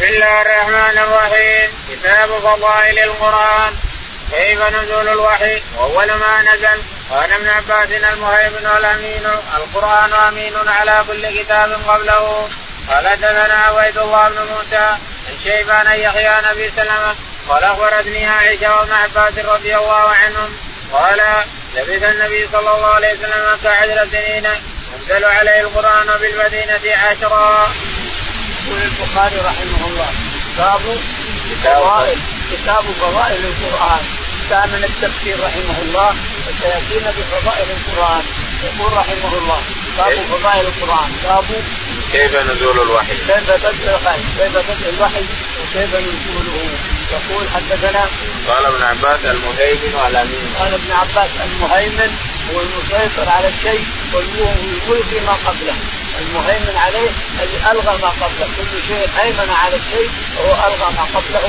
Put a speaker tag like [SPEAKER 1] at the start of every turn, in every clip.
[SPEAKER 1] بسم الله الرحمن الرحيم. كتاب فضائل القرآن. كيف نزول الوحي؟ وأول ما نزل. قال ابن عباس المهيمن الأمين. القرآن أمين على كل كتاب قبله. قال حدثنا عبيد الله بن موسى. عن شيبان يحيى نبي سلمة. قال أخبرتني عائشة وابن عباس رضي الله عنهم. قال لبث النبي صلى الله عليه وسلم كعشر سنين. ينزل عليه القرآن بالمدينة عشرا.
[SPEAKER 2] يقول البخاري رحمه الله باب فضائل كتاب فضائل القرآن. كان من التفسير رحمه الله وسيأتينا بفضائل القرآن. يقول رحمه الله باب فضائل القرآن. باب
[SPEAKER 1] كيف نزول الوحي؟
[SPEAKER 2] كيف بدء الوحي؟ كيف بدء الوحي؟ وكيف نزوله؟ يقول حدثنا
[SPEAKER 1] قال ابن عباس المهيمن والامين
[SPEAKER 2] قال ابن عباس المهيمن هو المسيطر على الشيء والملقي ما قبله. المهيمن عليه الذي الغى ما قبله كل شيء هيمن على الشيء وهو ألغى ما قبله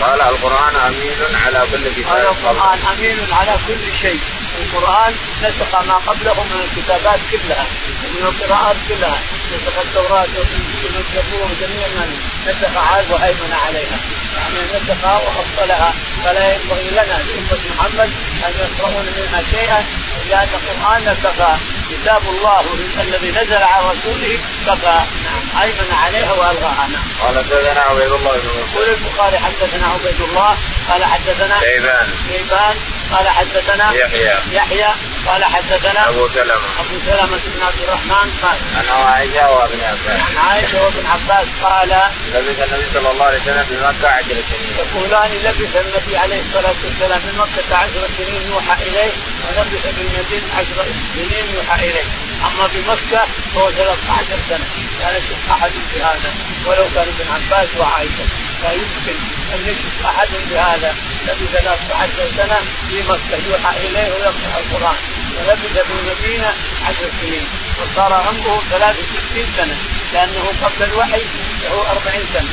[SPEAKER 1] قال القرآن أمين على كل كتاب
[SPEAKER 2] القرآن أمين على كل شيء. القرآن نسخ ما قبله من الكتابات كلها من القراءات كلها. نسخ التوراة والإنجيل والزبور جميع نسخ عاد وهيمن عليها. يعني نسخها وأفضلها فلا ينبغي لنا لأمة محمد أن يقرؤون منها شيئا. لأن القرآن نسخ كتاب الله الذي نزل على رسوله كفى أيمن عليها وألغاها. نعم.
[SPEAKER 1] قال حدثنا عبيد الله بن
[SPEAKER 2] يقول البخاري حدثنا عبيد الله قال حدثنا
[SPEAKER 1] شيبان.
[SPEAKER 2] شيبان قال حدثنا
[SPEAKER 1] يحيى.
[SPEAKER 2] يحيى. قال حدثنا
[SPEAKER 1] أبو سلمة.
[SPEAKER 2] أبو سلمة بن عبد الرحمن قال
[SPEAKER 1] عن عائشة وابن عباس.
[SPEAKER 2] عن عائشة وابن عباس قال
[SPEAKER 1] لبث النبي صلى الله عليه وسلم في مكة عشر سنين.
[SPEAKER 2] يقولان لبث النبي عليه الصلاة والسلام في مكة عشر سنين يوحى إليه ولبث في المدينة عشر سنين يوحى إليه. أما في مكة فهو 13 سنة. يشك أحد في هذا ولو كان ابن عباس وعائشة. لا يمكن أن يشك أحد بهذا. لبث 13 سنه في مكة يوحى إليه ويقرأ القرآن. ولبث في المدينة عشر سنين. وصار عمره 63 سنة. لأنه قبل الوحي له 40 سنة.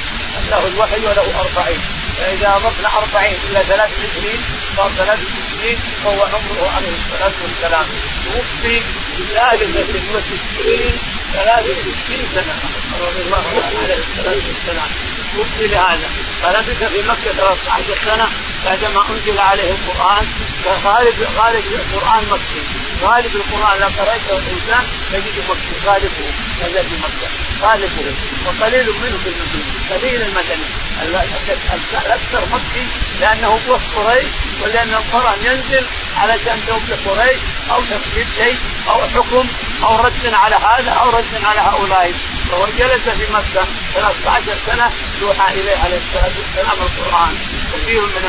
[SPEAKER 2] له الوحي وله 40 فإذا اضفنا 40 إلى 23 صار 63 وهو عمره عليه الصلاة والسلام. توفي بثالثه وستين 63 سنة. رضي الله عنه عليه الصلاة والسلام. توفي لهذا فلبث في مكة 13 سنة بعدما أنزل عليه القرآن فغالب غالب القرآن مكي. غالب القرآن لو قرأته الإنسان تجد مكي. غالبه. نزل في مكة. غالبه. وقليل منه في المدينة. قليل المدني الأكثر مكي لأنه وسط قريش ولأن القرآن ينزل علشان توبه قريش أو تفسير شيء أو حكم أو رد على هذا أو رد على هؤلاء. فهو جلس في مكة 13 سنة يوحى إليه عليه الصلاة والسلام القرآن. كثير من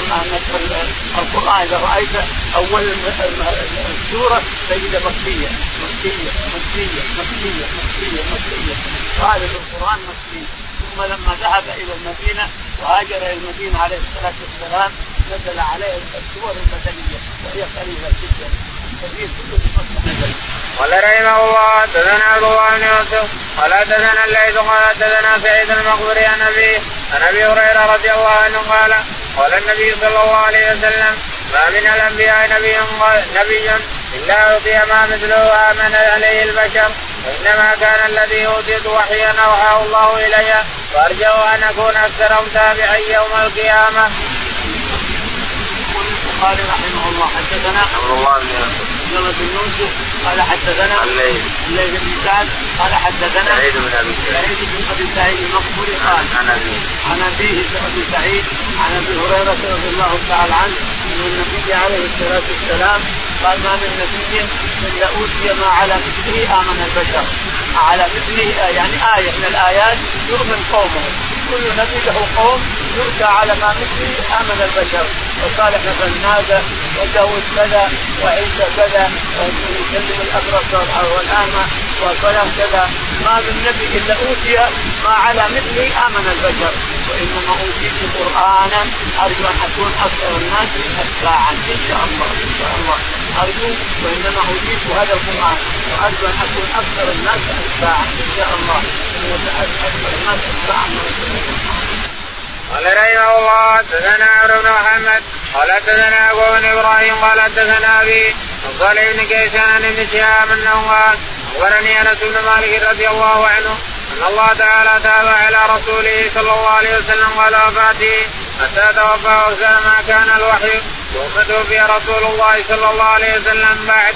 [SPEAKER 2] القرآن إذا رايت اول السورة تجد مكية. مكية. مكية. مكية. مكية. مكية. غالب القرآن مكي. ثم لما ذهب إلى المدينة وهاجر إلى المدينة عليه الصلاة والسلام نزل عليه السور المدنية وهي قليله جدا. كثير كله في مكة. نزل
[SPEAKER 1] قال رحمه الله حدثنا عبد الله بن يوسف قال حدثنا الليث قال حدثنا سعيد المقبري عن أبي عن أبي هريرة رضي الله عنه قال قال النبي صلى الله عليه وسلم ما من الأنبياء نبي نبي إلا أوتي ما مثله آمن عليه البشر وانما كان الذي أوتيت وحيا أوحاه الله إلي وأرجو أن أكون أكثرهم تابعا يوم القيامة.
[SPEAKER 2] يقول البخاري رحمه الله حدثنا
[SPEAKER 1] عبد الله بن يوسف
[SPEAKER 2] عبد بن يوسف قال حدثنا
[SPEAKER 1] الليل
[SPEAKER 2] الليل بن سعد قال حدثنا
[SPEAKER 1] سعيد بن أبي سعيد.
[SPEAKER 2] سعيد بن أبي سعيد المقبري قال
[SPEAKER 1] عن ابي
[SPEAKER 2] عن أبيه أبي سعيد عن أبي هريرة رضي الله تعالى عنه أن النبي عليه الصلاة والسلام قال ما من نبي إلا أوتي ما على مثله آمن البشر. على مثله يعني آية من الآيات يؤمن قومه. كل نبي له قوم يؤتى على ما مثله آمن البشر. وصالح مثلا نادى وداود كذا وعيسى كذا ويكلم الابرص والاعمى وفلان كذا. ما من نبي إلا أوتي ما على مثله آمن البشر. وإنما أوتيت قرانا أرجو أن أكون أكثر الناس اتباعا. إن شاء الله إن شاء الله. أرجو وإنما أوتيت هذا القرآن. وأرجو أن أكون أكثر الناس اتباعا. إن شاء الله. أكثر الناس اتباعا.
[SPEAKER 1] قال رحمه الله حدثنا عمرو بن محمد قال حدثنا أبو بن إبراهيم قال حدثنا أبي عن صالح بن كيسان بن شهاب أنه قال أخبرني أنس بن مالك رضي الله عنه أن الله تعالى تاب على رسوله صلى الله عليه وسلم قال وفاته حتى توفاه ما كان الوحي ثم توفي رسول الله صلى الله عليه وسلم بعد.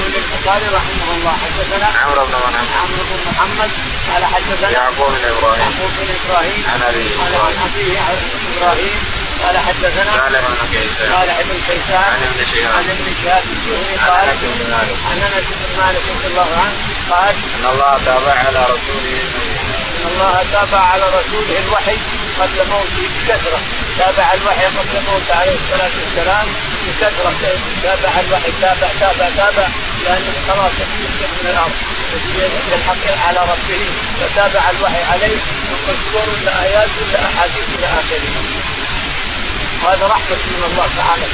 [SPEAKER 2] يقول البخاري رحمه الله حدثنا
[SPEAKER 1] عمرو بن محمد
[SPEAKER 2] عمرو بن محمد قال حدثنا
[SPEAKER 1] يعقوب بن إبراهيم.
[SPEAKER 2] يعقوب بن إبراهيم
[SPEAKER 1] عن ابيه
[SPEAKER 2] قال عن ابيه إبراهيم قال حدثنا
[SPEAKER 1] صالح بن كيسان.
[SPEAKER 2] قال ابن كيسان.
[SPEAKER 1] عن ابن شهاب.
[SPEAKER 2] عن ابن شهاب الزهري
[SPEAKER 1] عن
[SPEAKER 2] قال
[SPEAKER 1] أنس بن مالك.
[SPEAKER 2] عن أنس بن مالك رضي الله عنه قال
[SPEAKER 1] أن الله تابع على رسوله.
[SPEAKER 2] إن الله تابع على رسوله الوحي قبل موته بكثرة. تابع الوحي قبل موته عليه الصلاة والسلام. بكثره تابع الوحي تابع تابع تابع لأنه خلاص يكون من الأرض. الحق على ربه. فتابع الوحي عليه من سور ولا ايات ولا أحاديث إلى آخره. وهذا رحمة من الله تعالى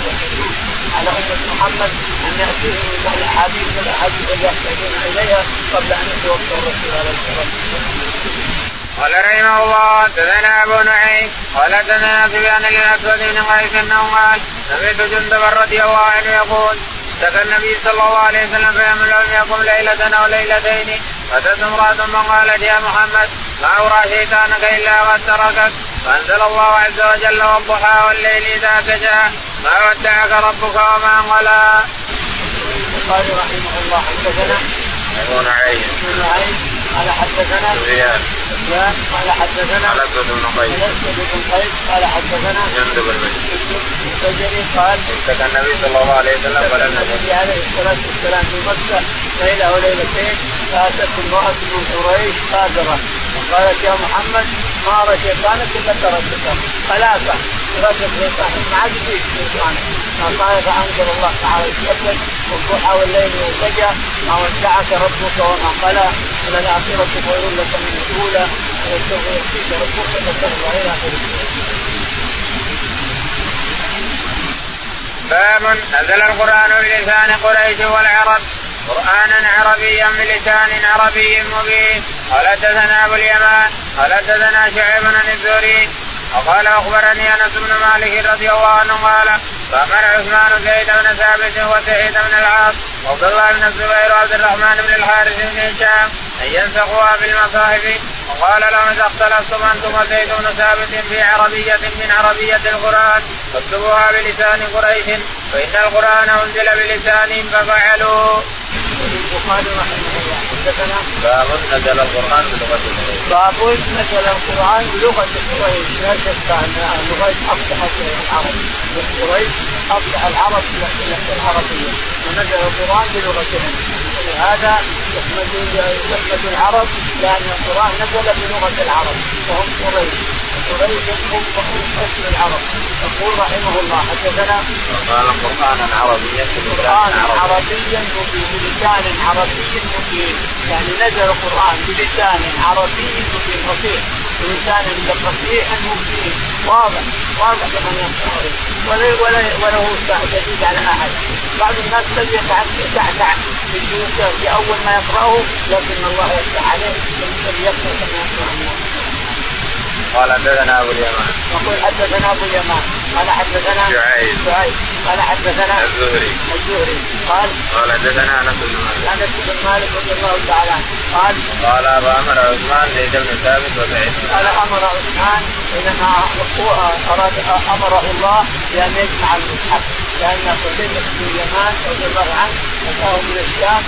[SPEAKER 2] على أمة محمد أن ياتيهم من الاحاديث والاحاديث اللي يحتاجون إليها قبل أن يتوفى الرسول عليه الصلاة والسلام.
[SPEAKER 1] قال رحمه الله حدثنا أبو نعيم قال حدثنا سفيان الاسود بن قيس انه قال سمعت جندب رضي الله عنه يقول اشتكى النبي صلى الله عليه وسلم فيوم لم يقم ليلة أو ليلتين اتت امرأة فقالت يا محمد ما ارى شيطانك إلا قد تركك فأنزل الله عز وجل والضحى والليل إذا سجى ما ودعك ربك وما قلى.
[SPEAKER 2] البخاري رحمه الله حدثنا
[SPEAKER 1] أبو نعيم
[SPEAKER 2] قال حدثنا
[SPEAKER 1] سفيان
[SPEAKER 2] سفيان قال حدثنا
[SPEAKER 1] على بن قيس.
[SPEAKER 2] الاسود بن قيس قال حدثنا
[SPEAKER 1] جندب
[SPEAKER 2] البجري قال
[SPEAKER 1] اشتكى النبي صلى الله عليه وسلم يقم
[SPEAKER 2] النبي عليه الصلاة والسلام في مكة ليلة وليلتين فأتت امرأة من قريش قادره وقالت يا محمد ما ارى شيطانك إلا تركتك. ثلاثة تركت شيطان ما عاد فيك شيطان فقال فأنزل الله تعالى يتكلم والضحى والليل والفجر. ما ودعك ربك وما قلى. وللاخره خير لك من الأولى. ولسوف ياتيك ربك فترضى إلى اخره
[SPEAKER 1] باب نزل القرآن بلسان قريش والعرب. قرآنا عربيا بلسان عربي مبين. قال حدثنا أبو اليمان. قال حدثنا شعيب بن الزهري. وقال أخبرني أنس بن مالك رضي الله عنه قال فامر عثمان زيد بن ثابت وسعيد بن العاص وعبد الله بن الزبير وعبد الرحمن بن الحارث بن هشام أن ينسخوها بالمصاحف وقال لهم إذا اختلفتم أنتم وزيد بن ثابت في عربية من عربية القرآن فاكتبوها بلسان قريش فإن القرآن أنزل بلسانهم ففعلوا.
[SPEAKER 2] البخاري رحمه الله حدثنا
[SPEAKER 1] باب نزل القرآن بلغة قريش.
[SPEAKER 2] باب نزل القران بلغه قريش لا شك ان قريش افتحت العرب قريش افتح العرب في العربيه ونزل القران بلغتهم ولهذا يحمد يحمد العرب لأن القرآن نزل بلغة العرب وهم قريش قريش اسم العرب يقول رحمه الله حدثنا
[SPEAKER 1] وقال قرآنا عربيا
[SPEAKER 2] قرآن عربيا مبين بلسان عربي مبين. يعني نزل القرآن بلسان عربي مبين. فصيح. بلسان فصيح مبين. واضح. واضح لمن يقرأه ولا ولا وله شديد على أحد. بعض الناس قد يتعتع في أول ما يقرأه لكن الله يفتح عليه. يقرأ كما يقرا
[SPEAKER 1] قال حدثنا أبو اليمان.
[SPEAKER 2] يقول حدثنا أبو اليمان. قال حدثنا
[SPEAKER 1] شعيب.
[SPEAKER 2] شعيب. قال حدثنا
[SPEAKER 1] الزهري.
[SPEAKER 2] الزهري. قال
[SPEAKER 1] قال حدثنا أنس بن مالك.
[SPEAKER 2] أنس بن مالك رضي الله تعالى عنه. قال
[SPEAKER 1] قال فامر عثمان زيد بن ثابت وسعيد
[SPEAKER 2] قال أمر عثمان حينما اراد أمره الله بأن يجمع المصحف. لأن حذيفه بن اليمان رضي الله عنه اتاه من الشام.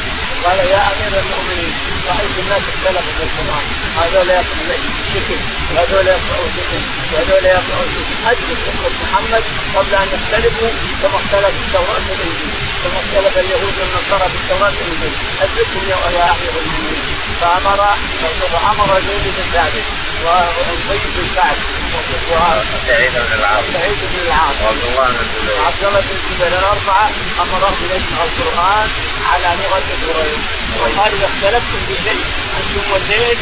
[SPEAKER 2] قال يا أمير المؤمنين رأيت الناس اختلفوا في القرآن. هذول يقرأوا شكل وهذول يقرأوا شكل وهذول يقرأوا شكل ادرك امه محمد قبل أن يختلفوا كما اختلف التوراه والانجيل كما اختلف اليهود والنصارى في التوراه والانجيل ادركهم يا امير المؤمنين. فأمر فأمر زيد بن ثابت وابي بن سعد
[SPEAKER 1] وسعيد بن العاص.
[SPEAKER 2] سعيد بن العاص.
[SPEAKER 1] وعبد الله بن الزبير
[SPEAKER 2] وعبد الله بن الزبير الأربعة امرهم بيجمع القرآن على لغة قريش. وقال إذا اختلفتم في شيء أنتم والليل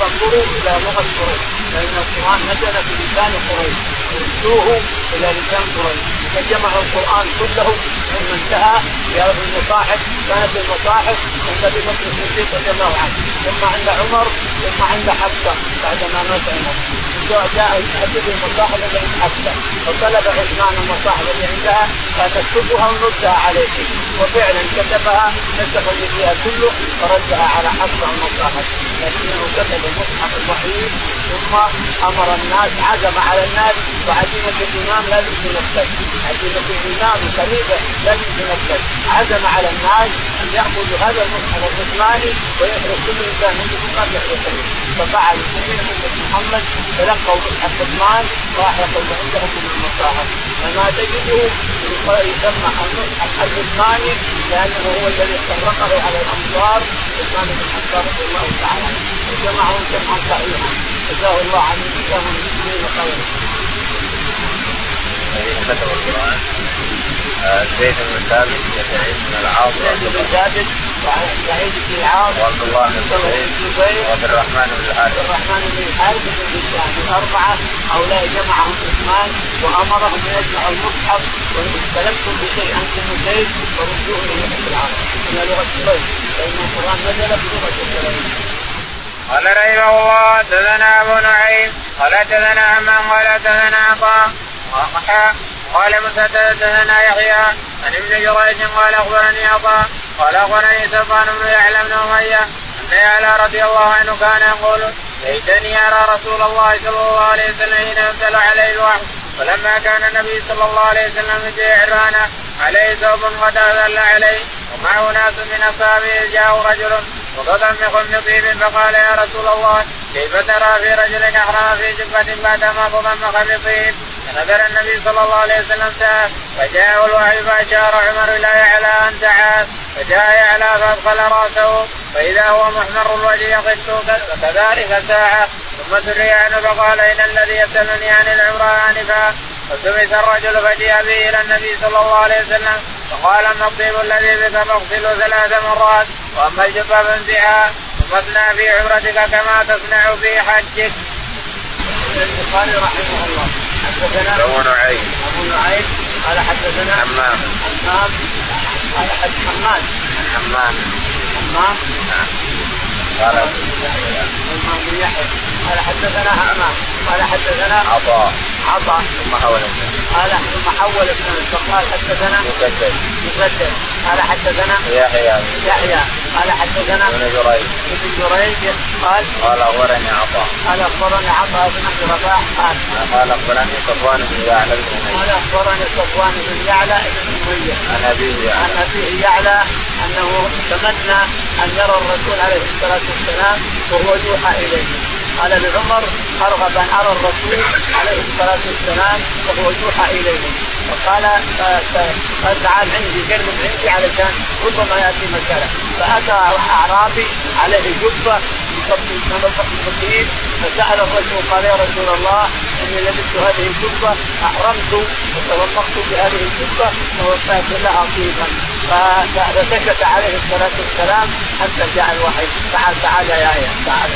[SPEAKER 2] فانظروا إلى لغه قريش لأن القران نزل بلسان قريش ردوه إلى لسان قريش فجمعوا القران كله ثم انتهى يا المصاحف كانت المصاحف عند ابي بكر الصديق رضي الله عنه ثم عند عمر ثم عند حفصه بعدما مات عمر جاء المصاحف التي عند حفصه فطلب عثمان المصاحف التي عندها فتكتبها ونردها عليك. وفعلا كتبها نسخ اللي فيها كله وردها على حفصه المصاحف لكنه كتب المصحف الوحيد ثم أمر الناس عزم على الناس وعزيمة الإمام لازم تنفذ عزيمة الإمام الخليفه لازم تنفذ عزم على الناس أن يأخذوا هذا المصحف العثماني ويحرق كل انسان عنده مصحف يحرقه ففعل جميع محمد تلقوا مصحف عثمان واحرقوا عندهم من المصاحف فما تجده يسمى العثماني لأنه هو الذي فرقه على الامصار عثمان بن عفان رضي الله تعالى عنه. وجمعهم جمعا صحيحا. جزاه الله عن الإسلام والمسلمين خيرا.
[SPEAKER 1] الذين كتبوا القرآن. زيد بن ثابت
[SPEAKER 2] زيد بن ثابت وسعيد بن العاص
[SPEAKER 1] وعبد الله بن الزبير وعبد الرحمن بن الحارث
[SPEAKER 2] عبد الرحمن بن الحارث بن هشام الاربعه هؤلاء جمعهم عثمان وامرهم ان يجمعوا المصحف وان استلمتم بشيء أنتم زيد فردوه إلى العرب من لغه قريش فان القران نزل بلغه قريش
[SPEAKER 1] قال رحمه الله حدثنا ابو نعيم قال حدثنا عمان قال حدثنا عطاء قال مسدد حدثنا يحيى عن ابن جريج قال اخبرني عطاء قال أخبرني سلطان بن يعلى بن أمية أن يعلى رضي الله عنه كان يقول ليتني أرى رسول الله صلى الله عليه وسلم حين ينزل عليه الوحي فلما كان النبي صلى الله عليه وسلم في عرانة عليه ثوب قد أذل عليه ومعه ناس من أصحابه جاءه رجل وتضمخ من طيب فقال يا رسول الله كيف ترى في رجل احرم في جبه بعدما تضمخ بطيب؟ فنظر النبي صلى الله عليه وسلم ساعة فجاءه الوحي فأشار عمر إلى يعلى أن تعال. فجاء يعلى فادخل رأسه فإذا هو محمر الوجه يقف وكذلك ساعة. ثم سري عنه فقال إن الذي يسألني عن العمره انفا فسمت الرجل فجيء به إلى النبي صلى الله عليه وسلم فقال أما الطيب الذي بك فاغسله ثلاث مرات وأما الجبة فانزعها ثم اصنع في عمرتك كما تصنع في حجك.
[SPEAKER 2] البخاري رحمه الله. حدثنا
[SPEAKER 1] أبو نعيم.
[SPEAKER 2] أبو نعيم قال حدثنا
[SPEAKER 1] حمام
[SPEAKER 2] حمام
[SPEAKER 1] حمام
[SPEAKER 2] حمام
[SPEAKER 1] قال
[SPEAKER 2] حمام بن يحيى قال حدثنا حمام قال حدثنا
[SPEAKER 1] عطاء.
[SPEAKER 2] عطاء.
[SPEAKER 1] ثم حول
[SPEAKER 2] قال ثم حول السند فقال حدثنا
[SPEAKER 1] مسدد
[SPEAKER 2] مسدد قال حدثنا
[SPEAKER 1] يحيى.
[SPEAKER 2] يحيى. قال حدثنا
[SPEAKER 1] ابن جريج.
[SPEAKER 2] ابن جريج قال
[SPEAKER 1] قال أخبرني عطاء.
[SPEAKER 2] قال أخبرني عطاء بن ابي رباح قال
[SPEAKER 1] قال أخبرني صفوان بن يعلى بن
[SPEAKER 2] قال
[SPEAKER 1] اميه
[SPEAKER 2] أخبرني صفوان بن يعلى بن اميه
[SPEAKER 1] عن أبيه
[SPEAKER 2] عن
[SPEAKER 1] يعلى
[SPEAKER 2] أبيه يعلى أنه تمنى أن يرى الرسول عليه الصلاة والسلام وهو يوحى إليه. قال لعمر أرغب أن أرى الرسول عليه الصلاة والسلام وهو يوحى إليه. فقال قال تعال عندي قرب عندي علشان ربما يأتي مسألة. فأتى أعرابي عليه جبة فسأل الرجل قال يا رسول الله إني لبست هذه الجبة أحرمت وتوفقت بهذه الجبة ووفيت لها طيبا. فسكت عليه الصلاة والسلام حتى جاء الوحي. تعال تعال يا يا تعال.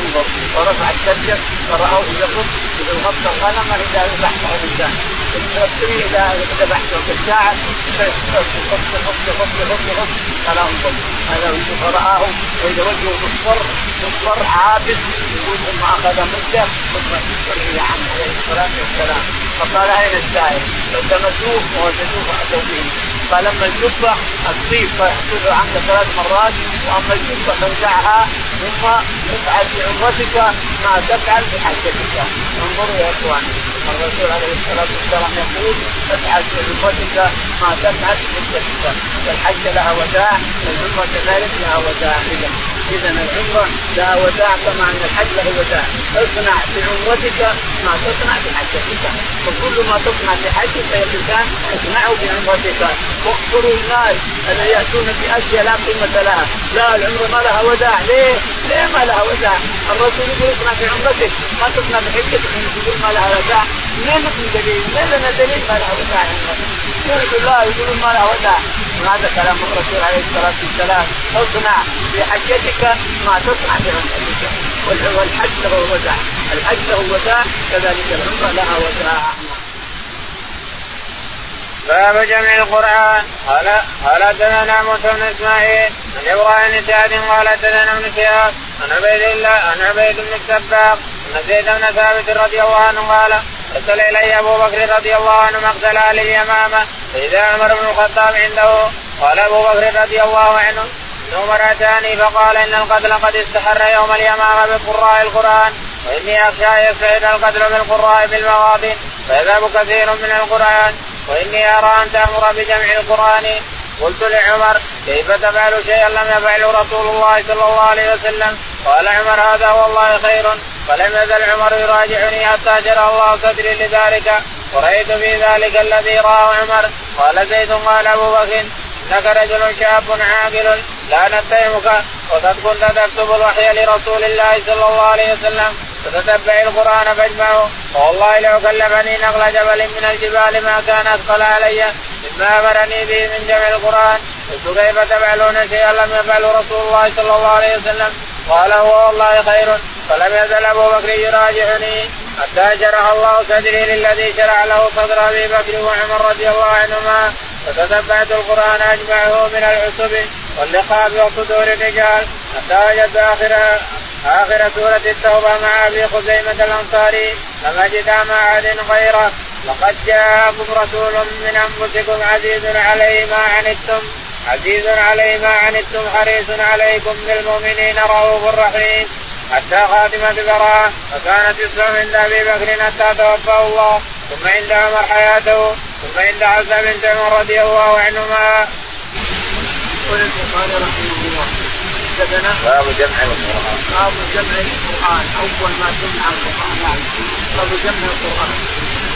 [SPEAKER 2] انظر. ورفع الشجر فرأوه يقف اذا غطى الغنم إذا ذبحته الانسان تبصري إذا ذبحته الساعة خط خط خط خط خط قال انظر هذا فرآه. وإذا وجهه مصفر مصفر عابس يقول ثم أخذ مدة ثم رجع عنه عليه الصلاة والسلام. فقال أين السائل؟ فالتمسوه ووجدوه فاتوا به قال أما الجبة الطيب فيحصل عنك ثلاث مرات وأما الجبة فانزعها ثم افعل في ما تفعل في حجتك انظروا يا اخوان الرسول عليه الصلاة والسلام يقول افعل في ما تفعل في حجتك والحج لها وداع والعمرة كذلك لها وداع. اذا اذا العمره لها وداع كما أن الحج له وداع. اصنع في عمرتك ما تصنع في حجتك. وكل ما تصنع في حجك يا الانسان اصنعه في عمرتك. واخبروا الناس الذين يأتون باشياء لا قيمة لها. لا العمره ما لها وداع. ليه؟ ليه ما لها وداع؟ الرسول يقول اصنع في عمرتك ما تصنع في حجتك. يقول ما لها وداع منين لكم دليل؟ ليه لنا دليل ما لها وداع يقول الله يقولون ما لها وداع وهذا كلام الرسول عليه الصلاة والسلام. اصنع في حجتك ما تصنع في عمرتك. والحج له وداع الحج له وداع كذلك العمرة لها وداع
[SPEAKER 1] باب جمع القرآن. قال قال حدثنا موسى بن إسماعيل عن إبراهيم سعد قال حدثنا ابن شهاب عن عبيد الله عن عبيد بن السباق ان زيد بن ثابت رضي الله عنه قال أرسل إلي أبو بكر رضي الله عنه مقتل علي امامه فإذا عمر بن الخطاب عنده. قال أبو بكر رضي الله عنه عمر اتاني فقال إن القتل قد استحر يوم اليمامة بقراء القرآن وإني أخشى يستعد القتل بالقراء بالمواطن فيذهب كثير من القرآن وإني أرى أن تأمر بجمع القرآن. قلت لعمر كيف تفعل شيئا لم يفعله رسول الله صلى الله عليه وسلم؟ قال عمر هذا والله خير. فلم يزل عمر يراجعني حتى جرى الله صدري لذلك. ورأيت في ذلك الذي رآه عمر. قال زيد قال أبو بكر إنك رجل شاب عاقل. لا نتهمك. وقد كنت تكتب الوحي لرسول الله صلى الله عليه وسلم. فتتبع القران فاجمعه والله لو كلفني نقل جبل من الجبال ما كان اثقل علي مما امرني به من جمع القران قلت كيف تفعلون شيئا لم يفعله رسول الله صلى الله عليه وسلم قال هو والله خير فلم يزل ابو بكر يراجعني حتى شرح الله صدري للذي شرع له صدر ابي بكر وعمر رضي الله عنهما فتتبعت القران اجمعه من العصب واللقاء وصدور الرجال حتى وجدت اخر آخر سورة التوبة مع أبي خزيمة الأنصاري لم اجد مع احد غيره لقد جاءكم رسول من أنفسكم عزيز عليه ما عنتم عزيز عليه ما عنتم حريص عليكم بالمؤمنين رؤوف رحيم حتى خاتمة براءة فكانت اسلام عند أبي بكر حتى توفاه الله ثم عند عمر حياته ثم عند حسن بنت عمر رضي الله عنهما.
[SPEAKER 2] البخاري رحمه الله حدثنا؟
[SPEAKER 1] باب جمع القرآن.
[SPEAKER 2] باب جمع القرآن. أول ما جمع القرآن. باب جمع القرآن.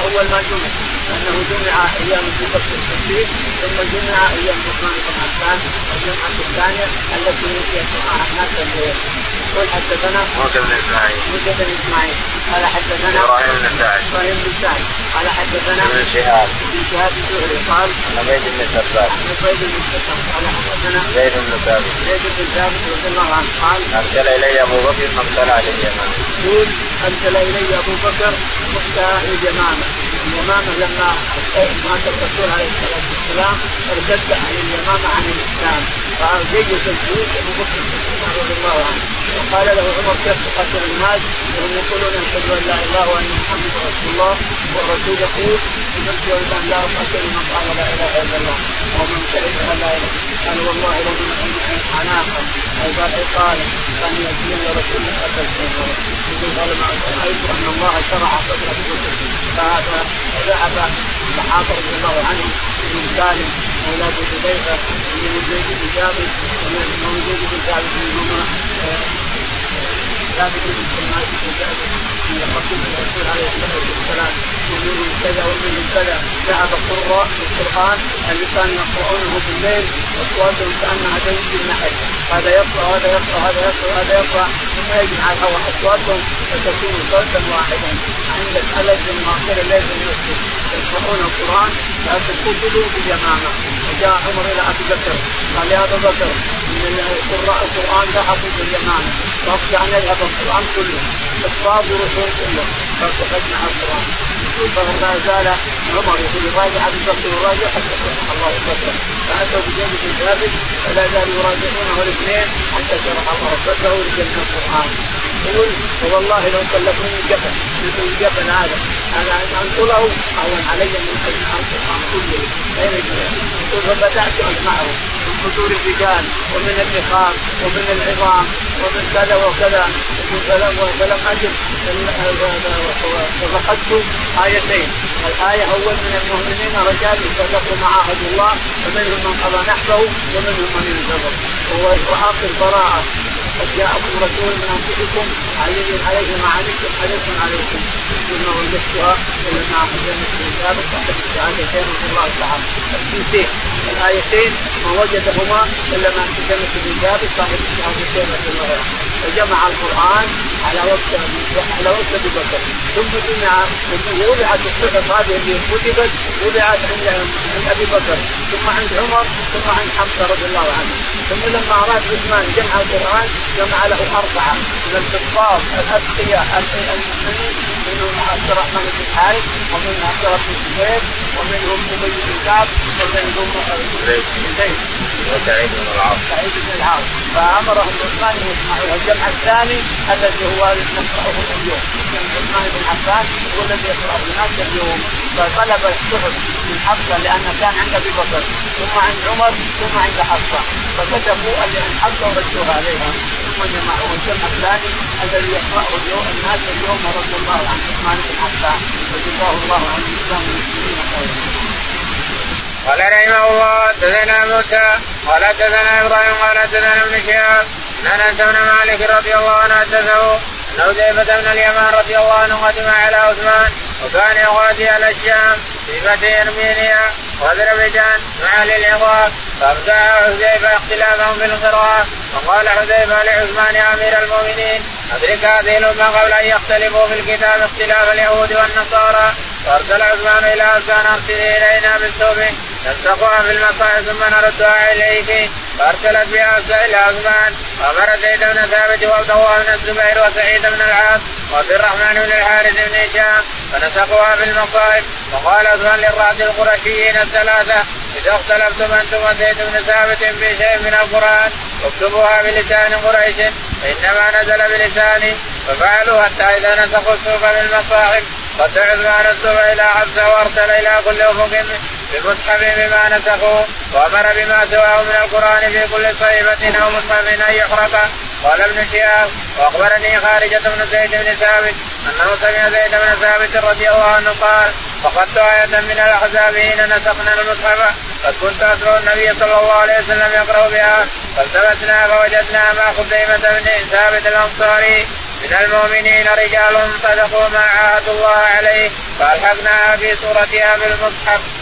[SPEAKER 2] أول ما جمع. أنه جمع أيام بكر الصديق ثم جمع أيام عثمان بن عفان الجمعة الثانية التي نسيت معها الناس الليل يقول حدثنا.
[SPEAKER 1] موسى بن إسماعيل.
[SPEAKER 2] موسى بن إسماعيل. قال حدثنا
[SPEAKER 1] إبراهيم بن سعد.
[SPEAKER 2] إبراهيم بن سعد. قال حدثنا
[SPEAKER 1] ابن شهاب.
[SPEAKER 2] ابن شهاب الزهري قال
[SPEAKER 1] عن عبيد بن سباك
[SPEAKER 2] عن عبيد بن سباك قال حدثنا
[SPEAKER 1] زيد بن ثابت.
[SPEAKER 2] زيد بن ثابت رضي الله عنه. قال
[SPEAKER 1] أرسل إلي أبو بكر مقتل علي اليمامه
[SPEAKER 2] يقول ارسل إلي أبو بكر مقتل اليمامه اليمامة لما مات الرسول عليه الصلاة والسلام ارتد عن اليمامة عن الإسلام. فجيش الجيوش أبو بكر رضي الله عنه. وقال له عمر كيف تقتل الناس؟ وهم يقولون أشهد أن لا إله وأن محمد رسول الله. والرسول يقول امرت ان لا اقتل من قال لا إله إلا الله. ومن شهد ان لا إله قال والله لو من عناقا أو قال عقالا كان يأتيني رسول قتلته يقول قال ما رأيت أن الله شرع صدر ابي فذهب الصحابه رضي الله عنهم من سالم أولاد حذيفة ومن زيد بن ثابت ومن زيد بن ثابت منهما ثابت بن سلمان بن ثابت من الرسول الرسول عليه الصلاة والسلام ومنهم كذا ومنهم كذا ذهب قراء القران اللي كانوا يقرؤونه بالليل واصواتهم كانها تنزل بالنحل هذا يقرأ هذا يقرأ هذا يقرأ هذا يقرأ ثم يجمع الهواء أصواتهم فتكون صوتا واحدا. عند الحلج من اخر الليل في المسجد يقرؤون القرآن لكن قتلوا باليمامه وجاء عمر إلى أبي بكر. قال يا أبا بكر إن القرآن ذهبوا باليمامه واخشى ان يذهب القرآن كله. اصحاب الرسول كله فاجمع القرآن. فما زال عمر يقول يراجع أبي بكر يراجع حتى شرح الله صدره فأتوا بزيد بن ثابت فلا زالوا يراجعونه الاثنين حتى شرح الله صدره لجمع القرآن. يقول والله لو كلفوني جبل مثل الجبل هذا أنا أن انقله اهون علي من أن القران كله يقول فبدأت اجمعه من صدور الرجال ومن النخام ومن العظام ومن كذا وكذا. فلم فلم اجد ففقدت آيتين. الآية أول من المؤمنين رجال صدقوا مع عهد الله ومنهم من قضى نحبه ومنهم من ينتظر وهو اخر براءه قد جاءكم رسول من أنفسكم عزيز عليه ما عنتم حريص عليكم. ثم وجدتها لما حزنت الكتاب. تحت الشهادتين رضي الله تعالى التنسيق الايتين ما وجدهما إلا ما حزنت الكتاب. صاحب الشهادتين رضي الله. عنه فجمع القرآن على وقت على وقت ابي بكر ثم جمع وضعت الصحف هذه اللي كتبت وضعت عند عند أبي بكر ثم عند عمر ثم عند حمزه رضي الله عنه. ثم لما أراد عثمان جمع القرآن جمع له أربعة. من الحفاظ الأتقياء المسلمين منهم عبد الرحمن بن الحارث ومنهم عبد الله بن الزبير ومنهم أبي بن كعب ومنهم زيد.
[SPEAKER 1] وسعيد بن العاص.
[SPEAKER 2] سعيد بن العاص. فامرهم عثمان ان يسمعوا الجمع الثاني الذي هو نقراه اليوم. عثمان بن عفان هو الذي يقرا الناس اليوم. فطلب الصحف من حفصة لأن كان عند أبي بكر ثم عند عمر ثم عند حفصة. فكتبوا اللي عند حفصة وردوها عليها ثم جمعوه الجمع الثاني الذي يقراه اليوم الناس اليوم رضي الله عن عثمان بن عفان. وجزاه الله عن الإسلام والمسلمين خيرا.
[SPEAKER 1] قال رحمه الله حدثنا موسى قال حدثنا إبراهيم قال حدثنا ابن شهاب ان أنس بن مالك رضي الله عنه حدثه ان حذيفه بن اليمان رضي الله عنه قدم على عثمان وكان يغادي على الشام في فتح ارمينيا واذربيجان مع أهل العراق فابدع حذيفة اختلافهم في القراءة وقال حذيفة لعثمان يا أمير المؤمنين أدرك هذه الأمة قبل أن يختلفوا في الكتاب اختلاف اليهود والنصارى؟ فأرسل عثمان إلى عثمان أرسله إلينا بالثوب نلتقها في المصائب ثم نردها اليك فارسلت بها إلى عثمان وامر زيد بن ثابت وعبد الله بن الزبير وسعيد بن العاص وعبد الرحمن بن الحارث بن هشام فنسقوها في المصائب وقال عثمان للرعد القرشيين الثلاثة إذا اختلفتم أنتم وزيد بن ثابت في شيء من القرآن اكتبوها بلسان قريش فانما نزل بلساني ففعلوا حتى إذا نسقوا السوق بالمصاحف قد عثمان السوق إلى حفصه وأرسل إلى كل أفق بمصحف بما نسخوا وأمر بما سواه من القرآن في كل صحيفه أو مصحف أن يحرق. قال ابن شهاب وأخبرني خارجة بن زيد بن ثابت أنه سمع زيد بن ثابت رضي الله عنه قال فقدت آية من الأحزاب حين نسخنا المصحف. قد كنت أتلو النبي صلى الله عليه وسلم يقرأ بها. فالتمسنا فوجدنا مع خزيمة بن ثابت الأنصاري من المؤمنين رجال صدقوا ما عاهدوا الله عليه فألحقناها في صورتها بالمصحف